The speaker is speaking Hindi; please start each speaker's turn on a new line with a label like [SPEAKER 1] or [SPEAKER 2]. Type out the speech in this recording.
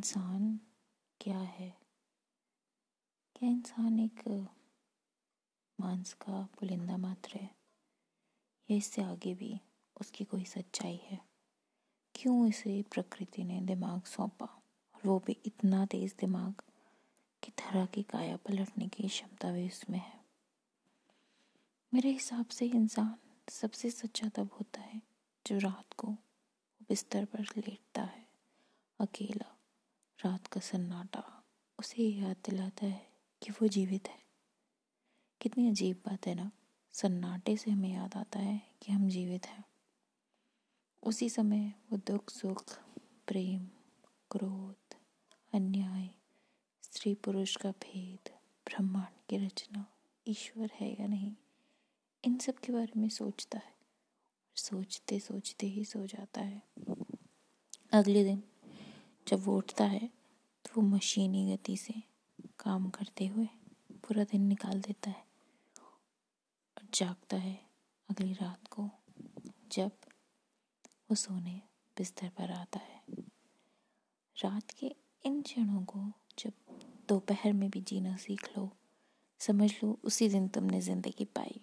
[SPEAKER 1] इंसान क्या है? क्या इंसान एक, मांस का पुलिंदा मात्र है? या इससे आगे भी उसकी कोई सच्चाई है? क्यों इसे प्रकृति ने दिमाग सौंपा और वो भी इतना तेज दिमाग कि धरा की काया पलटने की क्षमता भी उसमें है? मेरे हिसाब से इंसान सबसे सच्चा तब होता है जो रात को बिस्तर पर लेटता है, अकेला रात का सन्नाटा, उसे याद दिलाता है कि वो जीवित है। कितनी अजीब बात है ना, सन्नाटे से हमें याद आता है कि हम जीवित हैं। उसी समय वो दुख, सुख, प्रेम, क्रोध, अन्याय, स्त्री पुरुष का भेद, ब्रह्मांड की रचना, ईश्वर है या नहीं, इन सब के बारे में सोचता है। सोचते सोचते ही सो जाता है। अगले दिन जब वो उठता है तो वो मशीनी गति से काम करते हुए पूरा दिन निकाल देता है और जागता है अगली रात को, जब वो सोने बिस्तर पर आता है। रात के इन क्षणों को जब दोपहर में भी जीना सीख लो, समझ लो उसी दिन तुमने ज़िंदगी पाई